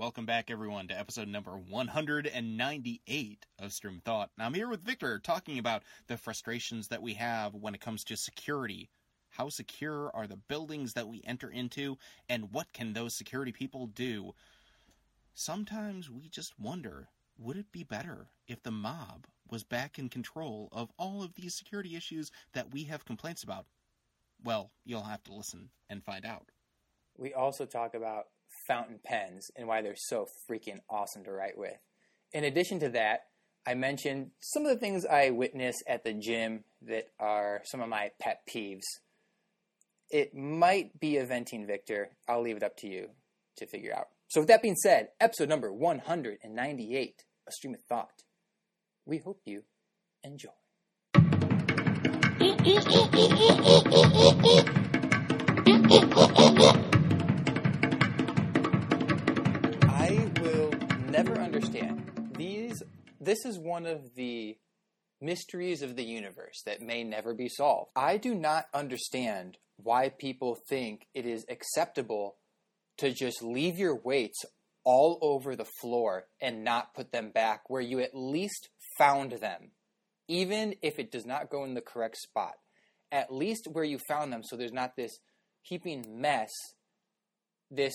Welcome back, everyone, to episode number 198 of Stream Thought. I'm here with Victor talking about the frustrations that we have when it comes to security. How secure are the buildings that we enter into, and what can those security people do? Sometimes we just wonder would it be better if the mob was back in control of all of these security issues that we have complaints about? Well, you'll have to listen and find out. We also talk about fountain pens and why they're so freaking awesome to write with. In addition to that, I mentioned some of the things I witness at the gym that are some of my pet peeves. It might be a venting Victor. I'll leave it up to you to figure out. So, with that being said, episode number 198, A Stream of Thought. We hope you enjoy. This is one of the mysteries of the universe that may never be solved. I do not understand why people think it is acceptable to just leave your weights all over the floor and not put them back where you at least found them, even if it does not go in the correct spot. At least where you found them, so there's not this heaping mess, this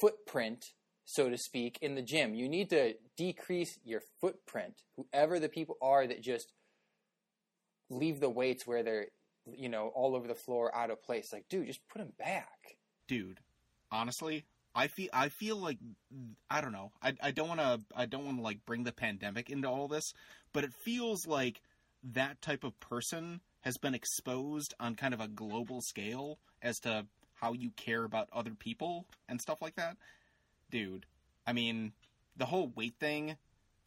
footprint, so to speak, in the gym. You need to decrease your footprint. Whoever the people are that just leave the weights where they're, you know, all over the floor, out of place. Like, dude, just put them back. Dude, honestly, I feel I feel like I don't know. I I don't want to I don't want to like bring the pandemic into all this, but it feels like that type of person has been exposed on kind of a global scale as to how you care about other people and stuff like that. Dude, I mean, the whole weight thing,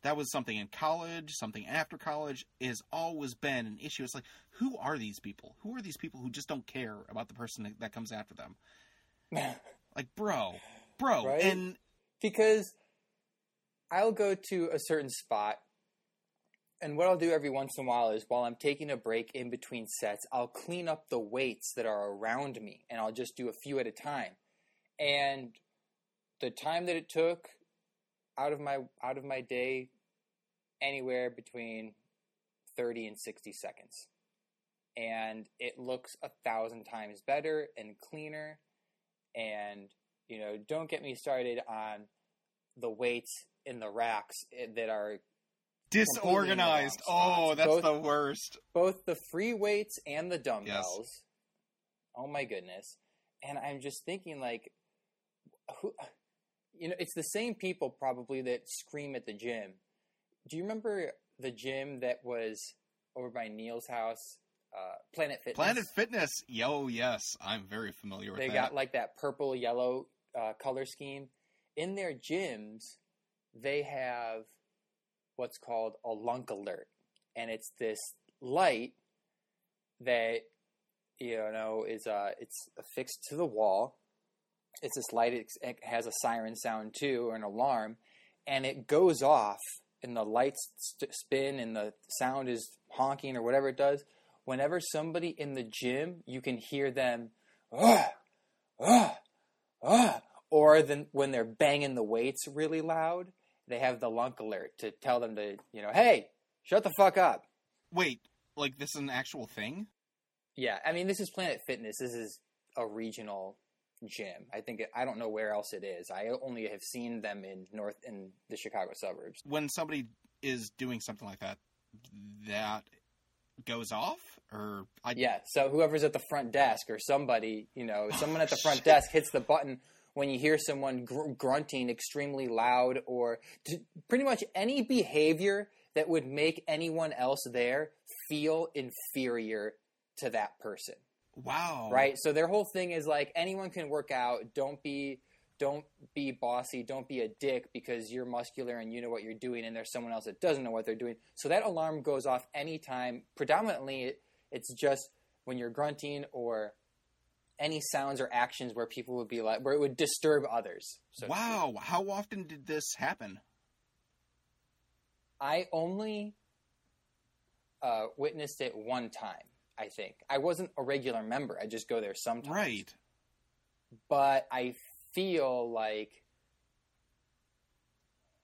that was something in college, something after college, has always been an issue. It's like, who are these people? Who are these people who just don't care about the person that, that comes after them? like, bro, bro, Right? and because I'll go to a certain spot, and what I'll do every once in a while is while I'm taking a break in between sets, I'll clean up the weights that are around me, and I'll just do a few at a time. And the time that it took out of my out of my day, anywhere between thirty and sixty seconds, and it looks a thousand times better and cleaner. And you know, don't get me started on the weights in the racks eh, that are disorganized. in the wrong Oh, that's Both- the worst. both the free weights and the dumbbells. yes. Oh my goodness. And I'm just thinking like who you know, it's the same people probably that scream at the gym. Do you remember the gym that was over by Neil's house? Uh, Planet Fitness. Planet Fitness. Yo, yes, I'm very familiar with They that. They got like that purple yellow uh, color scheme. In their gyms, they have what's called a lunk alert, and it's this light that you know is uh it's affixed to the wall. It's this light. It has a siren sound too, or an alarm, and it goes off, and the lights st- spin, and the sound is honking or whatever it does. Whenever somebody in the gym, you can hear them, ah, ah, ah, or then when they're banging the weights really loud, they have the lunk alert to tell them to, you know, hey, shut the fuck up. Wait, like this is an actual thing? Yeah, I mean, this is Planet Fitness. This is a regional gym. I think it, I don't know where else it is. I only have seen them in north in the Chicago suburbs. When somebody is doing something like that, that goes off, or I Yeah, so whoever's at the front desk or somebody, you know, oh, someone at the front desk hits the button when you hear someone gr- grunting extremely loud or t- pretty much any behavior that would make anyone else there feel inferior to that person. Wow, right? So their whole thing is like anyone can work out. Don't be don't be bossy. Don't be a dick because you're muscular and you know what you're doing and there's someone else that doesn't know what they're doing. So that alarm goes off anytime. Predominantly it, it's just when you're grunting or any sounds or actions where people would be like where it would disturb others so. Wow, how often did this happen? i only uh, witnessed it one time i think i wasn't a regular member i just go there sometimes Right. but I feel like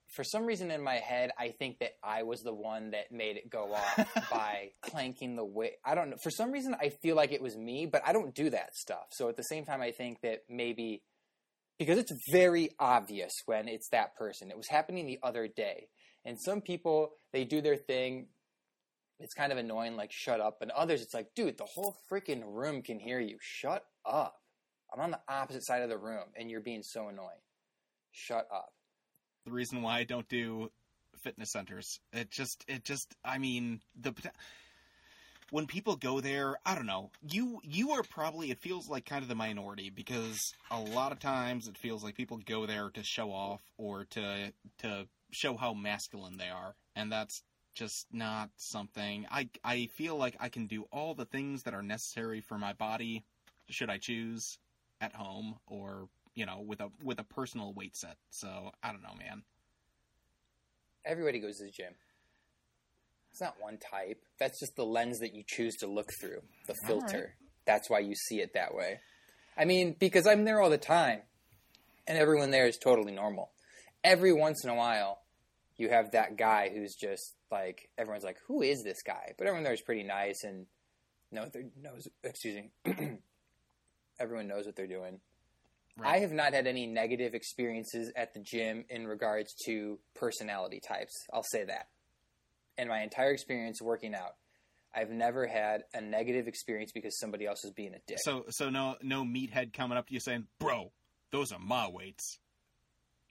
for some reason in my head, I think that I was the one that made it go off by clanking the weight. I don't know. For some reason, I feel like it was me, but I don't do that stuff. So at the same time, I think that maybe because it's very obvious when it's that person. It was happening the other day, and some people they do their thing. It's kind of annoying, like shut up, and others it's like, dude, the whole freaking room can hear you. Shut up. I'm on the opposite side of the room, and you're being so annoying. Shut up the reason why I don't do fitness centers. It just, it just, I mean, the when people go there, I don't know. You you are probably it feels like kind of the minority because a lot of times it feels like people go there to show off or to to show how masculine they are, and that's just not something I I feel like I can do all the things that are necessary for my body should I choose at home or you know, with a with a personal weight set. So I don't know, man. Everybody goes to the gym. It's not one type. That's just the lens that you choose to look through, the filter. Right. That's why you see it that way. I mean, because I'm there all the time, and everyone there is totally normal. Every once in a while, you have that guy who's just like everyone's like, "Who is this guy?" But everyone there is pretty nice and knows knows. Excuse me. everyone knows what they're doing. Right. I have not had any negative experiences at the gym in regards to personality types. I'll say that. In my entire experience working out, I've never had a negative experience because somebody else is being a dick. So, so no, no meathead coming up to you saying, "Bro, those are my weights."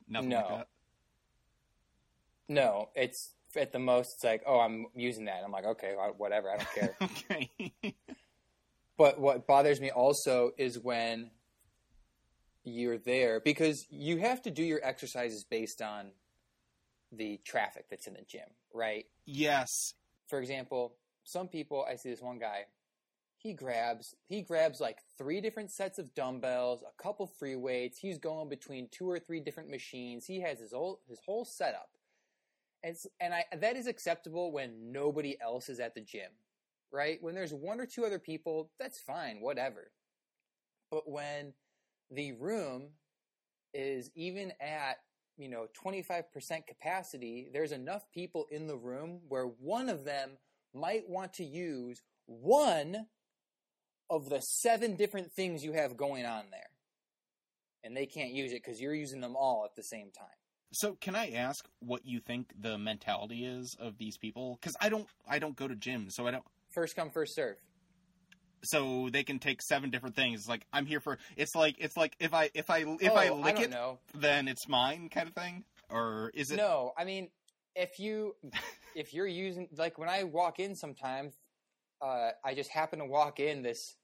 Nothing no. like that. No, it's at the most. It's like, oh, I'm using that. I'm like, okay, whatever. I don't care. okay. but what bothers me also is when you're there because you have to do your exercises based on the traffic that's in the gym, right? Yes. For example, some people I see this one guy, he grabs he grabs like three different sets of dumbbells, a couple free weights. He's going between two or three different machines. He has his whole his whole setup. And and I that is acceptable when nobody else is at the gym, right? When there's one or two other people, that's fine, whatever. But when the room is even at you know 25% capacity there's enough people in the room where one of them might want to use one of the seven different things you have going on there and they can't use it because you're using them all at the same time so can i ask what you think the mentality is of these people because i don't i don't go to gyms so i don't first come first serve so they can take seven different things. like I'm here for. It's like it's like if I if I if oh, I lick I it, know. then it's mine kind of thing. Or is it? No, I mean if you if you're using like when I walk in sometimes, uh, I just happen to walk in this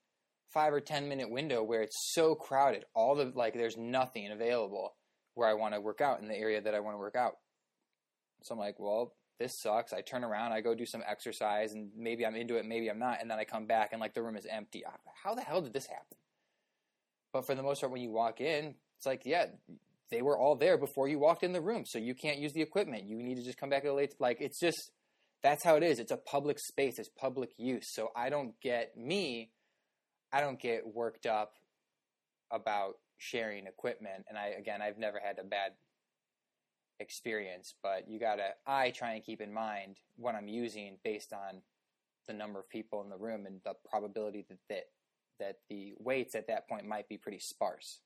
five or ten minute window where it's so crowded. All the like there's nothing available where I want to work out in the area that I want to work out. So I'm like, well, this sucks. I turn around, I go do some exercise, and maybe I'm into it, maybe I'm not, and then I come back and like the room is empty. How the hell did this happen? But for the most part, when you walk in, it's like, yeah, they were all there before you walked in the room, so you can't use the equipment. You need to just come back at a late. Like it's just that's how it is. It's a public space. It's public use. So I don't get me. I don't get worked up about sharing equipment. And I again, I've never had a bad experience, but you gotta I try and keep in mind what I'm using based on the number of people in the room and the probability that that, that the weights at that point might be pretty sparse.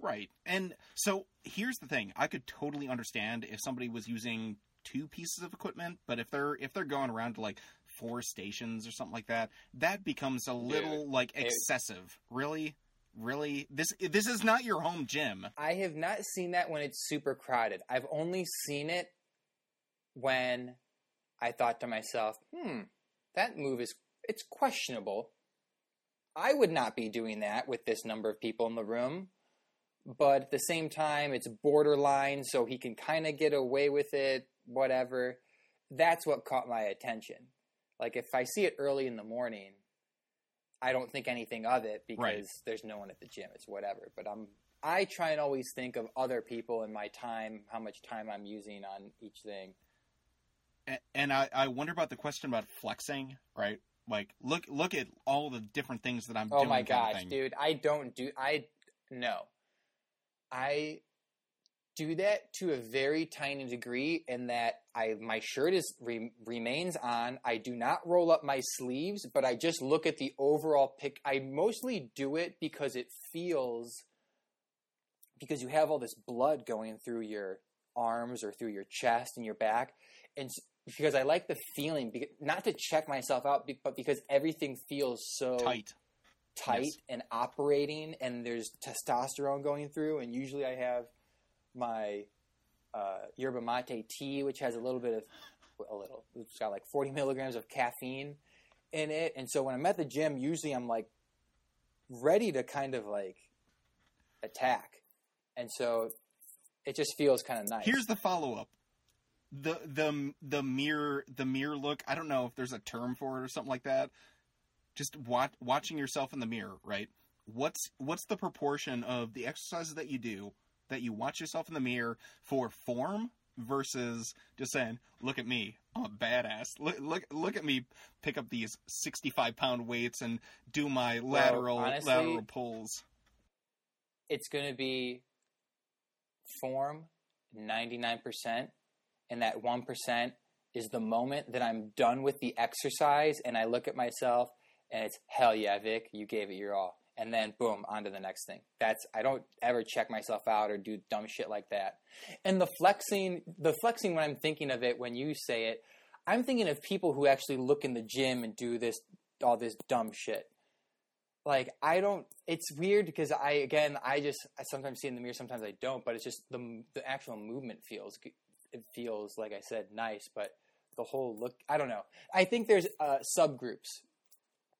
Right. And so here's the thing. I could totally understand if somebody was using two pieces of equipment, but if they're if they're going around to like four stations or something like that, that becomes a little Dude, like excessive. It, really? Really? This this is not your home gym. I have not seen that when it's super crowded. I've only seen it when I thought to myself, "Hmm, that move is it's questionable. I would not be doing that with this number of people in the room." But at the same time, it's borderline, so he can kind of get away with it, whatever. That's what caught my attention. Like if I see it early in the morning, I don't think anything of it because right. there's no one at the gym. It's whatever. But I'm I try and always think of other people in my time, how much time I'm using on each thing. And, and I, I wonder about the question about flexing, right? Like look look at all the different things that I'm oh doing. Oh my gosh, dude! I don't do I no. I do that to a very tiny degree in that I my shirt is re, remains on. I do not roll up my sleeves, but I just look at the overall pic. I mostly do it because it feels because you have all this blood going through your arms or through your chest and your back, and because I like the feeling, not to check myself out, but because everything feels so tight tight yes. and operating and there's testosterone going through and usually I have my uh, yerba mate tea which has a little bit of a little it's got like 40 milligrams of caffeine in it and so when I'm at the gym usually I'm like ready to kind of like attack and so it just feels kind of nice. Here's the follow up. The the the mirror the mirror look. I don't know if there's a term for it or something like that just watch, watching yourself in the mirror, right? What's what's the proportion of the exercises that you do that you watch yourself in the mirror for form versus just saying, "Look at me, I'm a badass. Look look look at me pick up these 65 pound weights and do my lateral honestly, lateral pulls." It's going to be form 99%, and that 1% is the moment that I'm done with the exercise and I look at myself and it's hell yeah, Vic, you gave it your all. And then boom, on to the next thing. That's I don't ever check myself out or do dumb shit like that. And the flexing, the flexing when I'm thinking of it, when you say it, I'm thinking of people who actually look in the gym and do this all this dumb shit. Like I don't. It's weird because I again I just I sometimes see in the mirror, sometimes I don't. But it's just the the actual movement feels it feels like I said nice, but the whole look I don't know. I think there's uh, subgroups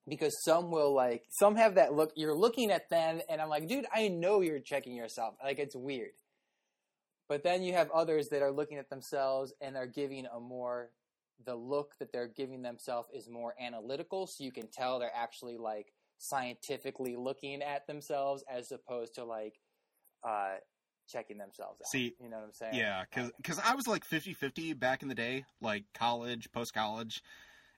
because some will like some have that look you're looking at them and i'm like dude i know you're checking yourself like it's weird but then you have others that are looking at themselves and are giving a more the look that they're giving themselves is more analytical so you can tell they're actually like scientifically looking at themselves as opposed to like uh checking themselves out. See, you know what I'm saying? Yeah, cuz cuz I was like 50-50 back in the day, like college, post college.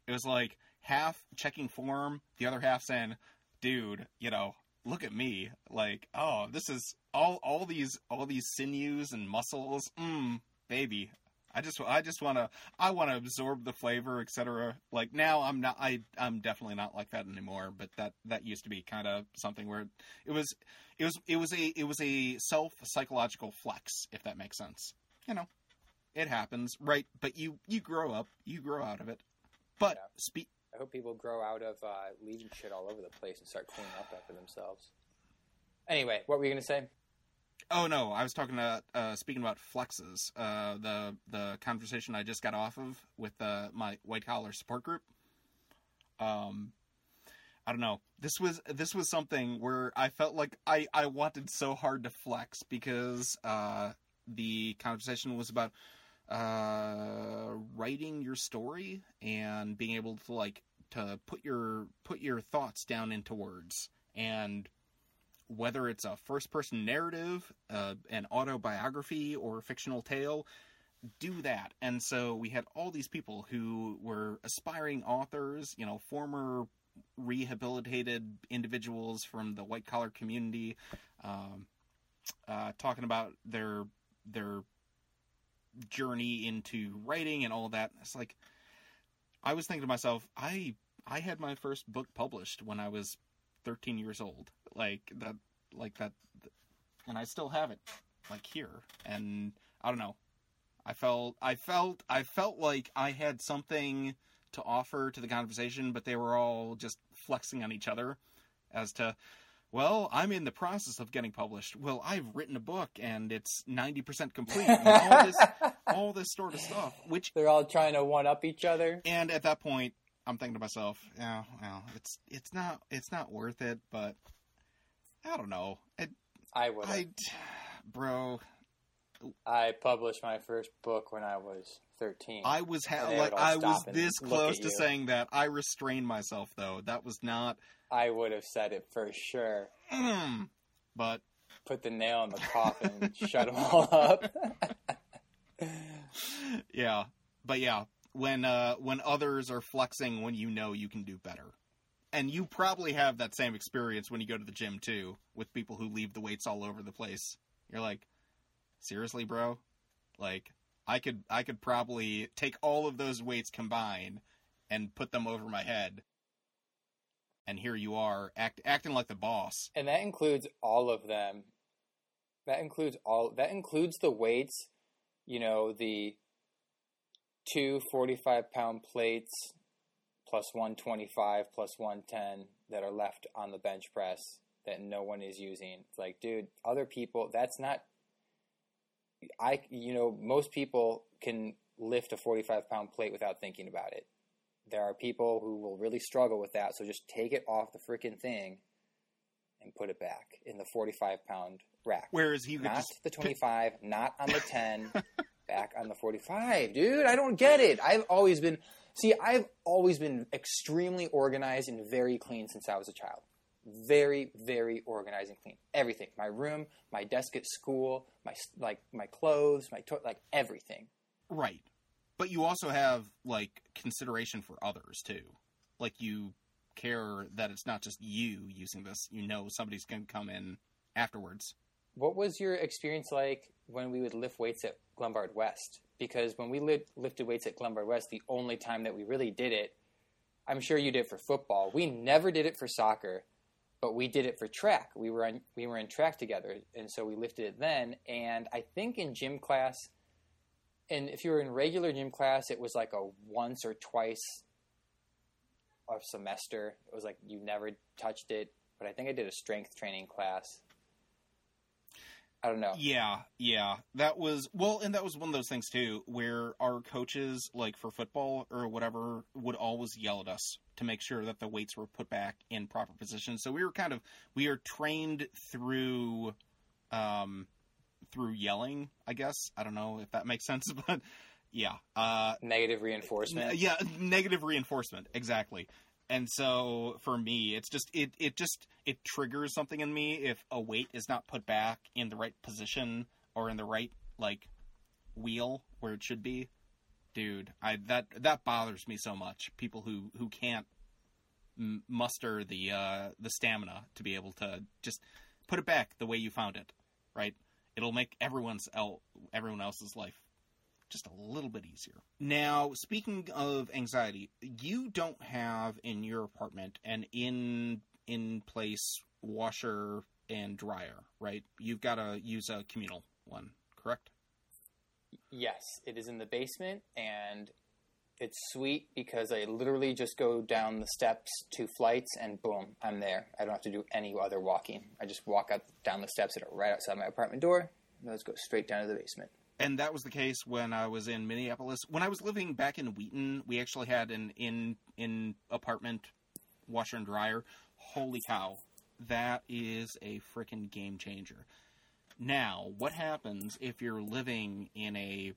It was like half checking form, the other half saying, "Dude, you know, look at me. Like, oh, this is all all these all these sinews and muscles. Mmm, baby. I just I just want to I want to absorb the flavor, etc. Like now I'm not I I'm definitely not like that anymore, but that that used to be kind of something where it was it was it was a it was a self psychological flex if that makes sense. You know. It happens, right? But you you grow up, you grow out of it. But yeah. speak I hope people grow out of uh, leaving shit all over the place and start cleaning up after themselves. Anyway, what were you going to say? Oh no, I was talking about uh, speaking about flexes. Uh, the the conversation I just got off of with uh, my white collar support group. Um, I don't know. This was this was something where I felt like I I wanted so hard to flex because uh, the conversation was about uh, writing your story and being able to like to put your put your thoughts down into words and whether it's a first person narrative uh, an autobiography or a fictional tale do that and so we had all these people who were aspiring authors you know former rehabilitated individuals from the white collar community um, uh, talking about their their journey into writing and all that. It's like I was thinking to myself, I I had my first book published when I was 13 years old. Like that like that and I still have it like here and I don't know. I felt I felt I felt like I had something to offer to the conversation, but they were all just flexing on each other as to well, I'm in the process of getting published. Well, I've written a book and it's 90% complete. all this, all this sort of stuff, which they're all trying to one up each other. And at that point, I'm thinking to myself, yeah, well, it's it's not it's not worth it, but I don't know. It, I would. I, bro. I published my first book when I was 13. I was ha- like I was this close to saying that. I restrained myself though. That was not I would have said it for sure. Mm, but put the nail in the coffin and shut them all up. yeah, but yeah, when uh, when others are flexing, when you know you can do better, and you probably have that same experience when you go to the gym too, with people who leave the weights all over the place. You're like, seriously, bro, like I could I could probably take all of those weights combined and put them over my head. And here you are act, acting like the boss. And that includes all of them. That includes all that includes the weights, you know, the two 45 pound plates plus 125 plus 110 that are left on the bench press that no one is using. It's like, dude, other people, that's not I you know, most people can lift a 45 pound plate without thinking about it. There are people who will really struggle with that, so just take it off the freaking thing and put it back in the 45 pound rack. Whereas could not the 25, not on the 10, back on the 45. Dude, I don't get it. I've always been See, I've always been extremely organized and very clean since I was a child. Very, very organized and clean. Everything. My room, my desk at school, my like my clothes, my to- like everything. right, but you also have like consideration for others too. Like you care that it's not just you using this. You know somebody's going to come in afterwards. What was your experience like when we would lift weights at Glenbard West? Because when we li- lifted weights at Glenbard West, the only time that we really did it, I'm sure you did for football. We never did it for soccer, but we did it for track. We were on, we were in track together, and so we lifted it then. And I think in gym class, and if you were in regular gym class, it was like a once or twice a semester. It was like you never touched it. But I think I did a strength training class. I don't know. Yeah, yeah. That was well, and that was one of those things too, where our coaches, like for football or whatever, would always yell at us to make sure that the weights were put back in proper position. So we were kind of we are trained through, um, through yelling. I guess I don't know if that makes sense, but yeah, uh, Negative reinforcement. yeah, negative reinforcement exactly. And so for me, it's just it it just it triggers something in me if a weight is not put back in the right position or in the right like wheel where it should be. Dude, I that that bothers me so much. People who who can't m- muster the uh, the stamina to be able to just put it back the way you found it, right? It'll make everyone's el- everyone else's life just a little bit easier. Now, speaking of anxiety, you don't have in your apartment an in in place washer and dryer, right? You've got to use a communal one, correct? Yes, it is in the basement, and it's sweet because I literally just go down the steps, two flights, and boom, I'm there. I don't have to do any other walking. I just walk out down the steps that are right outside my apartment door, and those go straight down to the basement. And that was the case when I was in Minneapolis. When I was living back in Wheaton, we actually had an in in apartment washer and dryer. Holy cow, that is a freaking game changer. Now, what happens if you're living in a,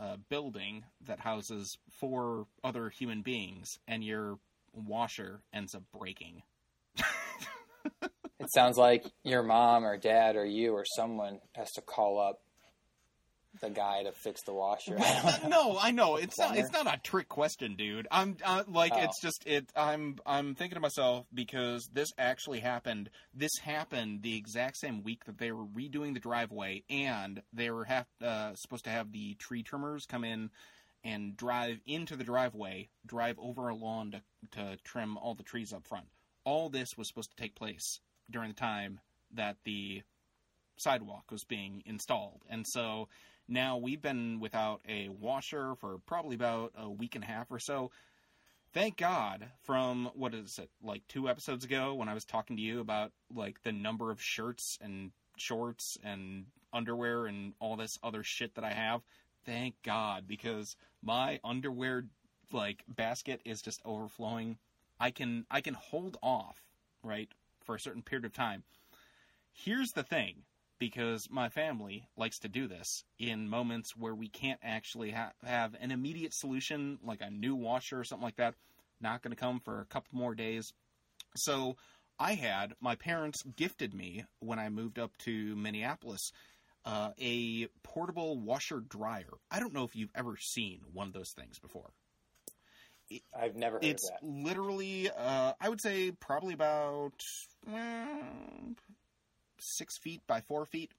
a building that houses four other human beings and your washer ends up breaking? It sounds like your mom or dad or you or someone has to call up the guy to fix the washer. no, I know it's not. It's not a trick question, dude. I'm uh, like, Oh. it's just it. I'm I'm thinking to myself because this actually happened. This happened the exact same week that they were redoing the driveway, and they were have uh, supposed to have the tree trimmers come in and drive into the driveway, drive over a lawn to to trim all the trees up front. All this was supposed to take place during the time that the sidewalk was being installed, and so now we've been without a washer for probably about a week and a half or so. Thank God from what is it like two episodes ago when I was talking to you about like the number of shirts and shorts and underwear and all this other shit that I have. Thank God because my underwear like basket is just overflowing. I can I can hold off, right, for a certain period of time. Here's the thing because my family likes to do this in moments where we can't actually ha- have an immediate solution, like a new washer or something like that. Not going to come for a couple more days. So I had my parents gifted me when I moved up to Minneapolis uh, a portable washer dryer. I don't know if you've ever seen one of those things before. I've never heard It's of that. literally, uh, I would say, probably about uh, six feet by four feet.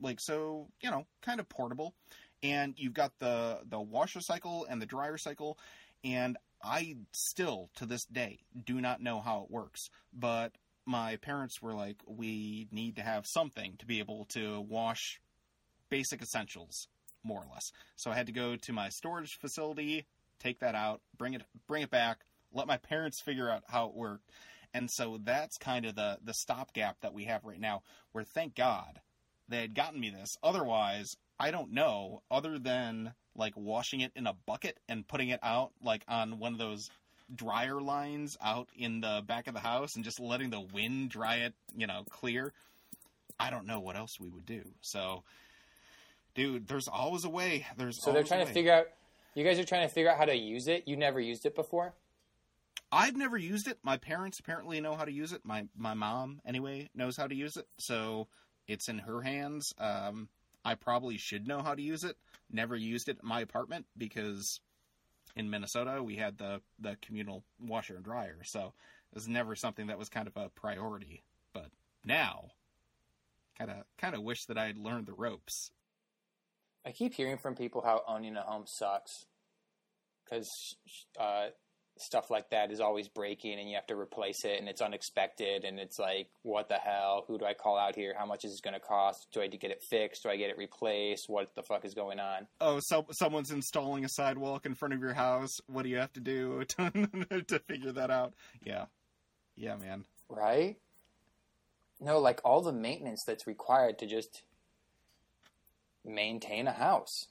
like so you know kind of portable. And you've got the the washer cycle and the dryer cycle. And i still to this day do not know how it works. But my parents were like we need to have something to be able to wash basic essentials more or less. So i had to go to my storage facility take that out bring it bring it back let my parents figure out how it worked and so that's kind of the the stopgap that we have right now where thank god they had gotten me this otherwise i don't know other than like washing it in a bucket and putting it out like on one of those dryer lines out in the back of the house and just letting the wind dry it you know clear i don't know what else we would do so dude there's always a way there's So they're trying to figure out. You guys are trying to figure out how to use it. You never used it before. I've never used it. My parents apparently know how to use it. My my mom anyway knows how to use it. So it's in her hands. Um, I probably should know how to use it. Never used it in my apartment because in Minnesota we had the the communal washer and dryer. So it was never something that was kind of a priority. But now, kind of kind of wish that I had learned the ropes. I keep hearing from people how owning a home sucks because uh, stuff like that is always breaking and you have to replace it and it's unexpected and it's like, what the hell? Who do I call out here? How much is this going to cost? Do I get it fixed? Do I get it replaced? What the fuck is going on? Oh, so someone's installing a sidewalk in front of your house. What do you have to do to, to figure that out? Yeah, yeah, man. Right? No, like all the maintenance that's required to just maintain a house,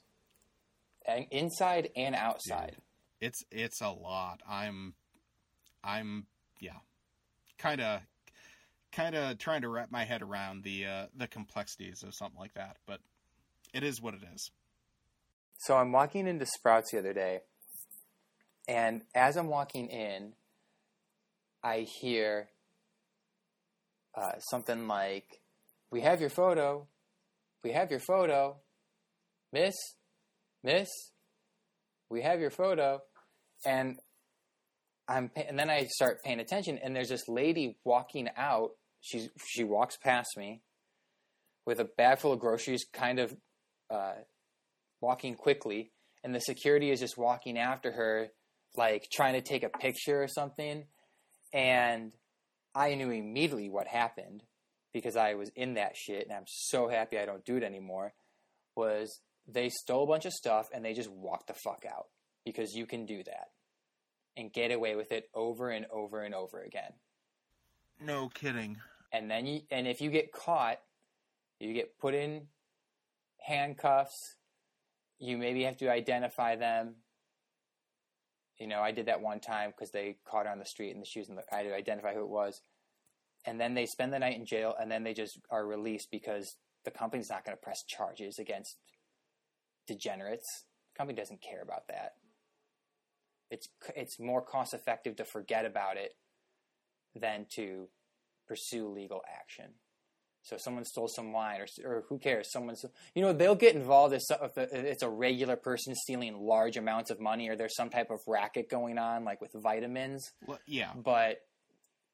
and inside and outside. It's it's a lot. I'm I'm yeah, kind of kind of trying to wrap my head around the uh, the complexities of something like that, but it is what it is. So I'm walking into Sprouts the other day, and as I'm walking in, I hear uh, something like, "We have your photo. We have your photo, Miss, Miss. We have your photo." And I'm, and then I start paying attention, and there's this lady walking out. She's she walks past me with a bag full of groceries, kind of. Uh, walking quickly, and the security is just walking after her, like trying to take a picture or something. And I knew immediately what happened because I was in that shit, and I'm so happy I don't do it anymore. Was they stole a bunch of stuff and they just walked the fuck out because you can do that and get away with it over and over and over again. No kidding. And then you, and if you get caught, you get put in handcuffs. You maybe have to identify them. You know, I did that one time because they caught her on the street and the shoes, and I had to identify who it was. And then they spend the night in jail, and then they just are released because the company's not going to press charges against degenerates. The company doesn't care about that. It's it's more cost effective to forget about it than to pursue legal action. So someone stole some wine, or, or who cares? Someone's, you know, they'll get involved if, it's a regular person stealing large amounts of money, or there's some type of racket going on, like with vitamins. Well, yeah, But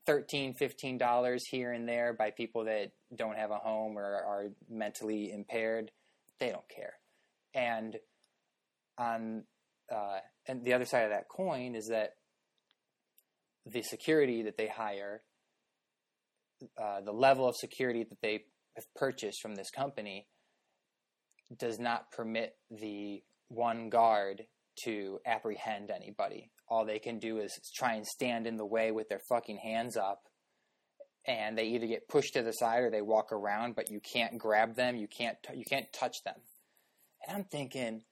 $13, 15 dollars here and there by people that don't have a home or are mentally impaired, they don't care. And on uh, and the other side of that coin is that the security that they hire uh, the level of security that they have purchased from this company does not permit the one guard to apprehend anybody. All they can do is try and stand in the way with their fucking hands up, and they either get pushed to the side or they walk around, but you can't grab them, you can't t- you can't touch them. And I'm thinking,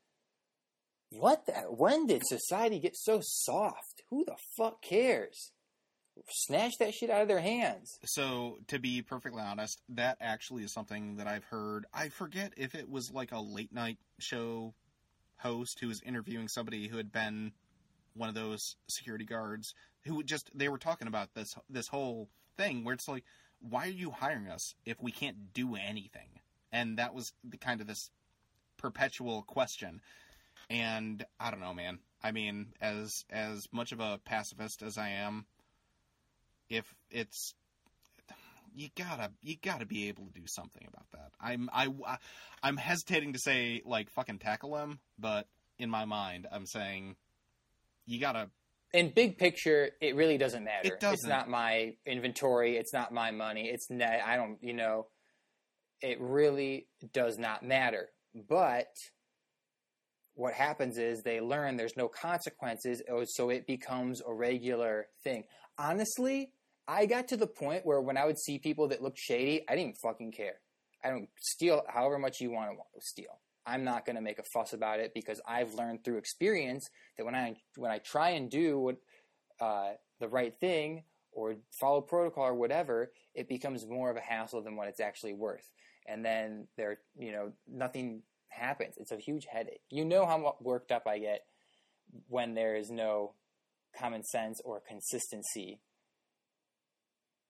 what? The, when did society get so soft? Who the fuck cares? Snatch that shit out of their hands. So, to be perfectly honest, that actually is something that I've heard. I forget if it was like a late night show host who was interviewing somebody who had been one of those security guards who just they were talking about this this whole thing where it's like why are you hiring us if we can't do anything? And that was the kind of this perpetual question. And I don't know, man. I mean, as as much of a pacifist as I am, if it's you gotta you gotta be able to do something about that. I'm I, I'm hesitating to say like fucking tackle them, but in my mind, I'm saying you gotta. In big picture, it really doesn't matter. It doesn't. It's not my inventory. It's not my money. It's not, I don't. You know, it really does not matter. But what happens is they learn there's no consequences, oh, so it becomes a regular thing. Honestly, I got to the point where when I would see people that looked shady, I didn't fucking care. I don't steal however much you want to steal. I'm not going to make a fuss about it because I've learned through experience that when I when I try and do what uh, the right thing or follow protocol or whatever, it becomes more of a hassle than what it's actually worth. And then there, you know, nothing happens. It's a huge headache. You know how worked up I get when there is no common sense or consistency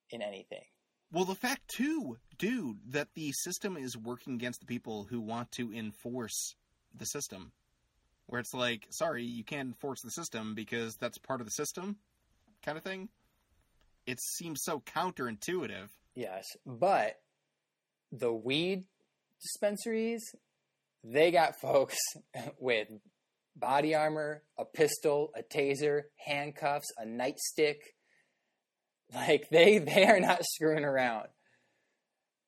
in anything. Well, the fact too, dude, that the system is working against the people who want to enforce the system. Where it's like, sorry, you can't enforce the system because that's part of the system, kind of thing. It seems so counterintuitive. Yes, but the weed dispensaries, they got folks with body armor, a pistol, a taser, handcuffs, a nightstick. Like they they are not screwing around.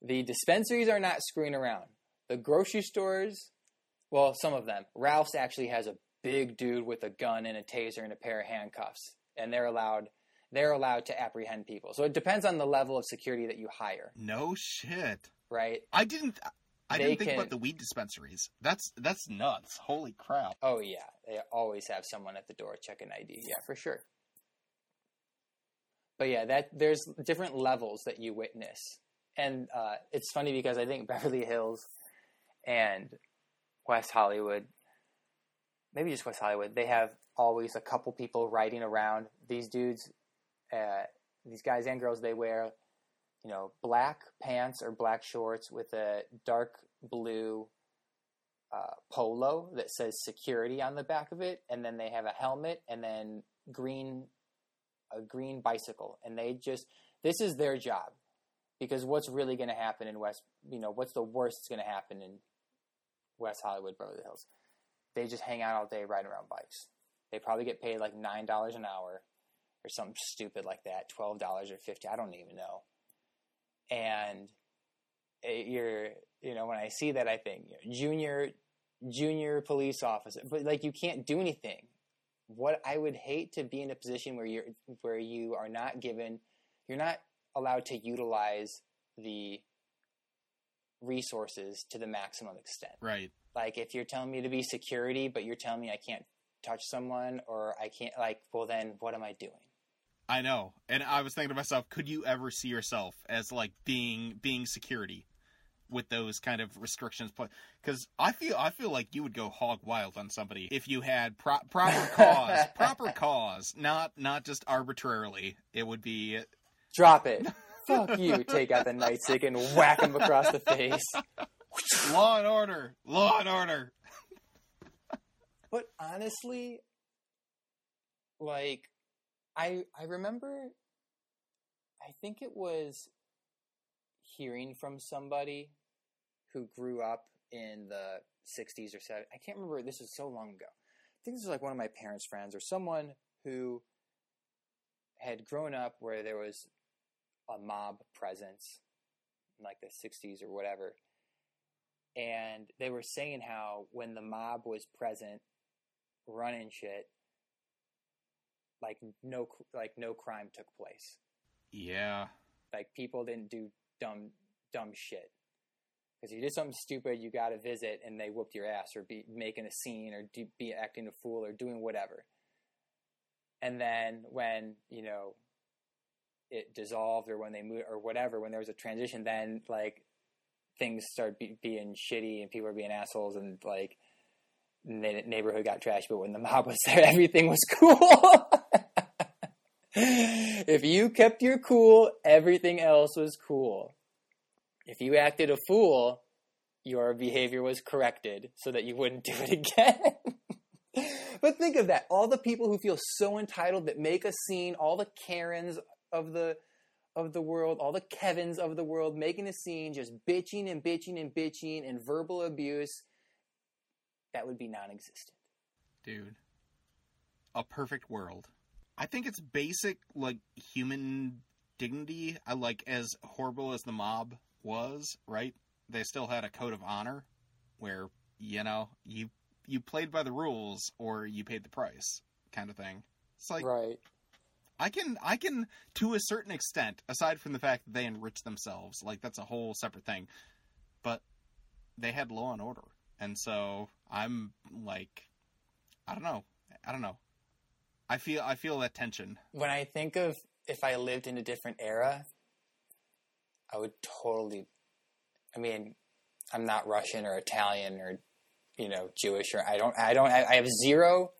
The dispensaries are not screwing around. The grocery stores, well, some of them. Ralph's actually has a big dude with a gun and a taser and a pair of handcuffs, and they're allowed they're allowed to apprehend people. So it depends on the level of security that you hire, No shit. right? I didn't. I didn't think can- about the weed dispensaries. That's that's nuts. Holy crap. Oh yeah, they always have someone at the door checking ID. Yeah, for sure. But yeah, that there's different levels that you witness, and uh, it's funny because I think Beverly Hills and West Hollywood, maybe just West Hollywood, they have always a couple people riding around. These dudes, uh, these guys and girls, they wear, you know, black pants or black shorts with a dark blue uh, polo that says security on the back of it, and then they have a helmet, and then green a green bicycle, and they just this is their job because what's really going to happen in West, you know, what's the worst that's going to happen in West Hollywood, Beverly Hills? They just hang out all day riding around bikes. They probably get paid like nine dollars an hour or something stupid like that, twelve dollars or fifty. I don't even know. And you're, you know, when I see that, I think you know, junior, junior police officer, but like you can't do anything. What I would hate to be in a position where you're, where you are not given, you're not allowed to utilize the resources to the maximum extent. Right. Like if you're telling me to be security, but you're telling me I can't touch someone or I can't, like, well, then what am I doing? I know. And I was thinking to myself, could you ever see yourself as like being being security with those kind of restrictions put cuz I feel I feel like you would go hog wild on somebody if you had pro- proper cause, proper cause, not not just arbitrarily. It would be Drop it. Fuck you. Take out the nightstick and whack him across the face. law and order, law and order. But honestly, like I I remember I think it was hearing from somebody who grew up in the 60s or 70s. I can't remember this was so long ago. I think this was like one of my parents' friends or someone who had grown up where there was a mob presence in like the 60s or whatever. And they were saying how when the mob was present running shit, like no like no crime took place. Yeah. Like people didn't do dumb dumb shit. Because if you did something stupid, you got a visit, and they whooped your ass, or be making a scene, or do, be acting a fool, or doing whatever. And then when you know it dissolved, or when they moved, or whatever, when there was a transition, then like things start be, being shitty, and people are being assholes, and like na- neighborhood got trashed. But when the mob was there, everything was cool. if you kept your cool, everything else was cool. If you acted a fool, your behavior was corrected so that you wouldn't do it again. but think of that. All the people who feel so entitled that make a scene, all the Karens of the of the world, all the Kevins of the world making a scene, just bitching and bitching and bitching and verbal abuse, that would be non existent. dude. A perfect world. I think it's basic like human dignity. I like as horrible as the mob was, right? They still had a code of honor where, you know, you you played by the rules or you paid the price kind of thing. It's like right. I can I can to a certain extent, aside from the fact that they enriched themselves, like that's a whole separate thing. But they had law and order. And so I'm like I don't know. I don't know. I feel I feel that tension. When I think of if I lived in a different era, I would totally. I mean, I'm not Russian or Italian or you know Jewish or I don't I don't I, have zero.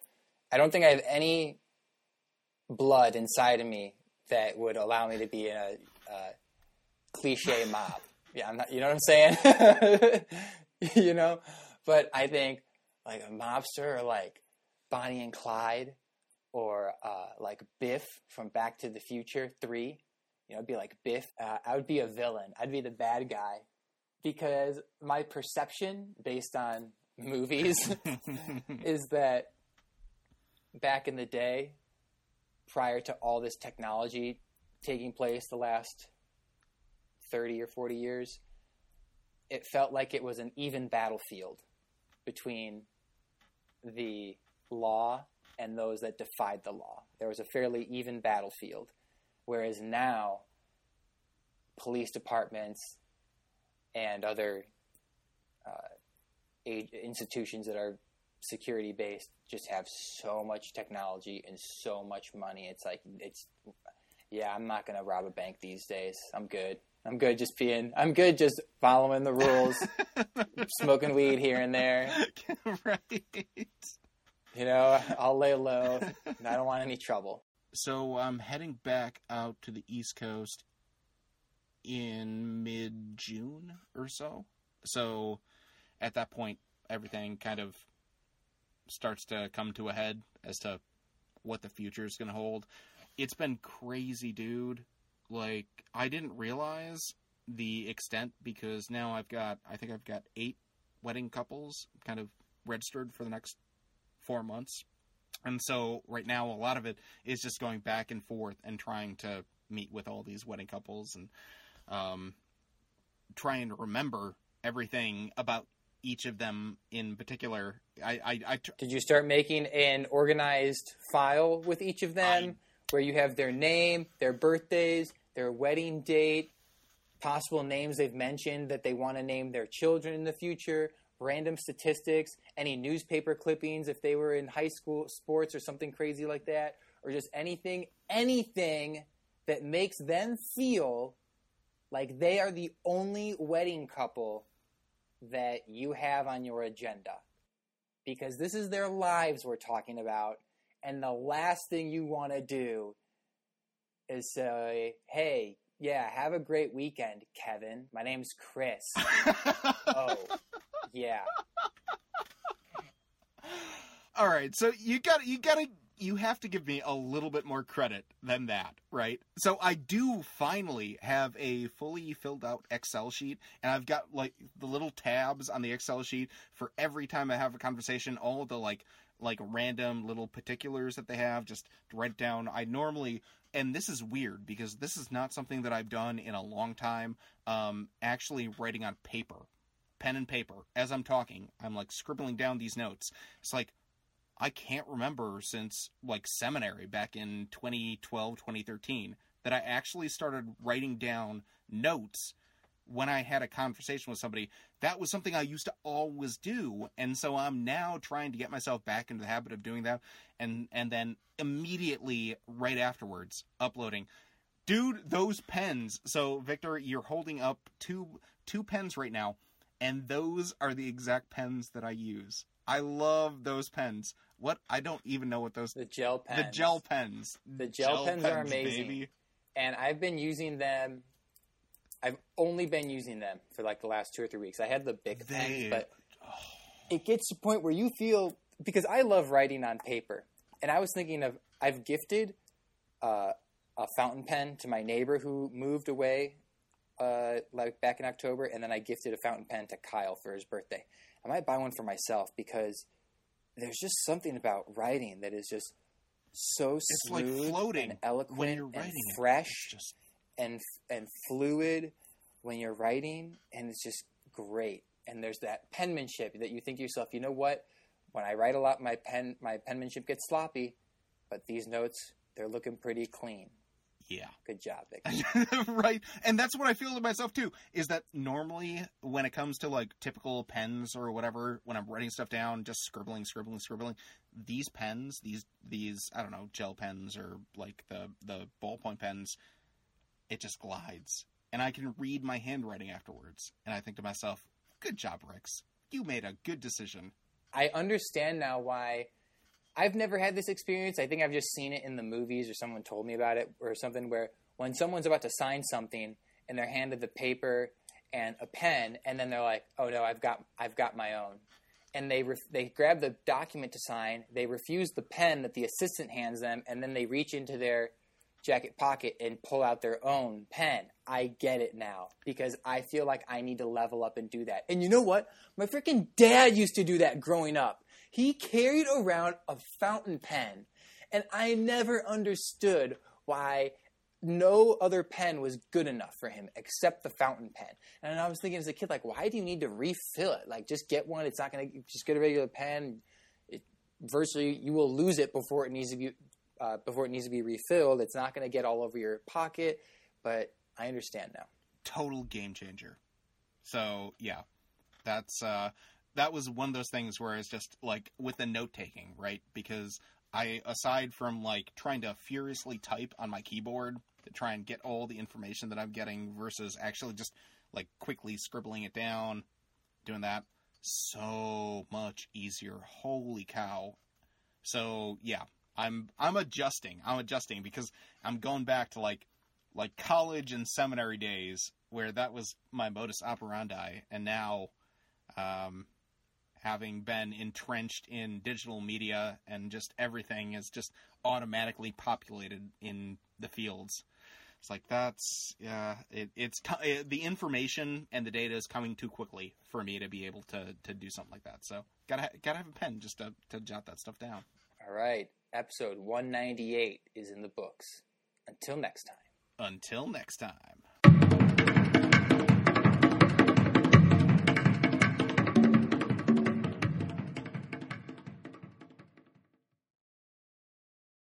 I don't think I have any blood inside of me that would allow me to be in a, a cliche mob. Yeah, I'm not. You know what I'm saying? you know, but I think like a mobster or like Bonnie and Clyde or uh, like Biff from Back to the Future Three. You know, it'd be like Biff. Uh, I would be a villain. I'd be the bad guy because my perception, based on movies, is that back in the day, prior to all this technology taking place the last 30 or 40 years, it felt like it was an even battlefield between the law and those that defied the law. There was a fairly even battlefield. Whereas now, police departments and other uh, institutions that are security based just have so much technology and so much money. It's like it's yeah, I'm not gonna rob a bank these days. I'm good. I'm good just being I'm good just following the rules, smoking weed here and there. right. You know, I'll lay low. and I don't want any trouble. So I'm heading back out to the East Coast in mid June or so. So at that point, everything kind of starts to come to a head as to what the future is going to hold. It's been crazy, dude. Like, I didn't realize the extent because now I've got, I think I've got eight wedding couples kind of registered for the next four months. And so right now, a lot of it is just going back and forth and trying to meet with all these wedding couples and um, trying to remember everything about each of them in particular. I, I, I tr- Did you start making an organized file with each of them where you have their name, their birthdays, their wedding date, possible names they've mentioned that they want to name their children in the future, random statistics, any newspaper clippings if they were in high school sports or something crazy like that, or just anything, anything that makes them feel like they are the only wedding couple that you have on your agenda. Because this is their lives we're talking about, and the last thing you want to do is say, hey, yeah, have a great weekend, Kevin. My name's Chris. oh, yeah. All right, so you got you got to you have to give me a little bit more credit than that, right? So I do finally have a fully filled out Excel sheet, and I've got like the little tabs on the Excel sheet for every time I have a conversation, all the like like random little particulars that they have, just write down. I normally and this is weird because this is not something that I've done in a long time. Um, actually writing on paper, pen and paper as I'm talking, I'm like scribbling down these notes. It's like I can't remember since like seminary back in 2012, 2013 that I actually started writing down notes when I had a conversation with somebody. That was something I used to always do, and so I'm now trying to get myself back into the habit of doing that and and then immediately right afterwards uploading. Dude, those pens. So, Victor, you're holding up two two pens right now, and those are the exact pens that I use. I love those pens. What I don't even know what those The gel pens. the gel pens. The gel pens are amazing. and I've been using them. I've only been using them for like the last two or three weeks. I had the big pens, but it gets to the point where you feel because I love writing on paper, and I was thinking of I've gifted uh, a fountain pen to my neighbor who moved away uh, like back in October, and then I gifted a fountain pen to Kyle for his birthday. I might buy one for myself because there's just something about writing that is just so It's like smooth floating and eloquent when you're and writing it. fresh It's just and and fluid when you're writing, and it's just great. And there's that penmanship that you think to yourself, you know what? When I write a lot, my pen my penmanship gets sloppy, but these notes they're looking pretty clean. yeah. Good job, right and that's what i feel to myself too is that normally when it comes to like typical pens or whatever when i'm writing stuff down just scribbling scribbling scribbling these pens these these i don't know gel pens or like the the ballpoint pens it just glides and i can read my handwriting afterwards and i think to myself good job rex you made a good decision I understand now why. I've never had this experience. I think I've just seen it in the movies or someone told me about it or something where when someone's about to sign something and they're handed the paper and a pen and then they're like, "Oh no, I've got I've got my own." And they they grab the document to sign, they refuse the pen that the assistant hands them and then they reach into their jacket pocket and pull out their own pen. I get it now because I feel like I need to level up and do that. And you know what? My freaking dad used to do that growing up. He carried around a fountain pen, and I never understood why no other pen was good enough for him except the fountain pen. And I was thinking as a kid, like, why do you need to refill it? Like, just get one. It's not going to just get a regular pen. It, virtually, you will lose it before it needs to be uh, before it needs to be refilled. It's not going to get all over your pocket. But I understand now. total game changer. So yeah, that's uh, that was one of those things where it's just like with the note taking, right? Because I, aside from like trying to furiously type on my keyboard to try and get all the information that I'm getting versus actually just like quickly scribbling it down, doing that, so much easier. Holy cow! So yeah, I'm I'm adjusting. I'm adjusting because I'm going back to like like college and seminary days where that was my modus operandi. And now um, having been entrenched in digital media and just everything is just automatically populated in the fields. It's like that's yeah it, it's co- uh, the information and the data is coming too quickly for me to be able to to do something like that. So gotta gotta have a pen just to, to jot that stuff down. All right, episode 198 is in the books. Until next time. until next time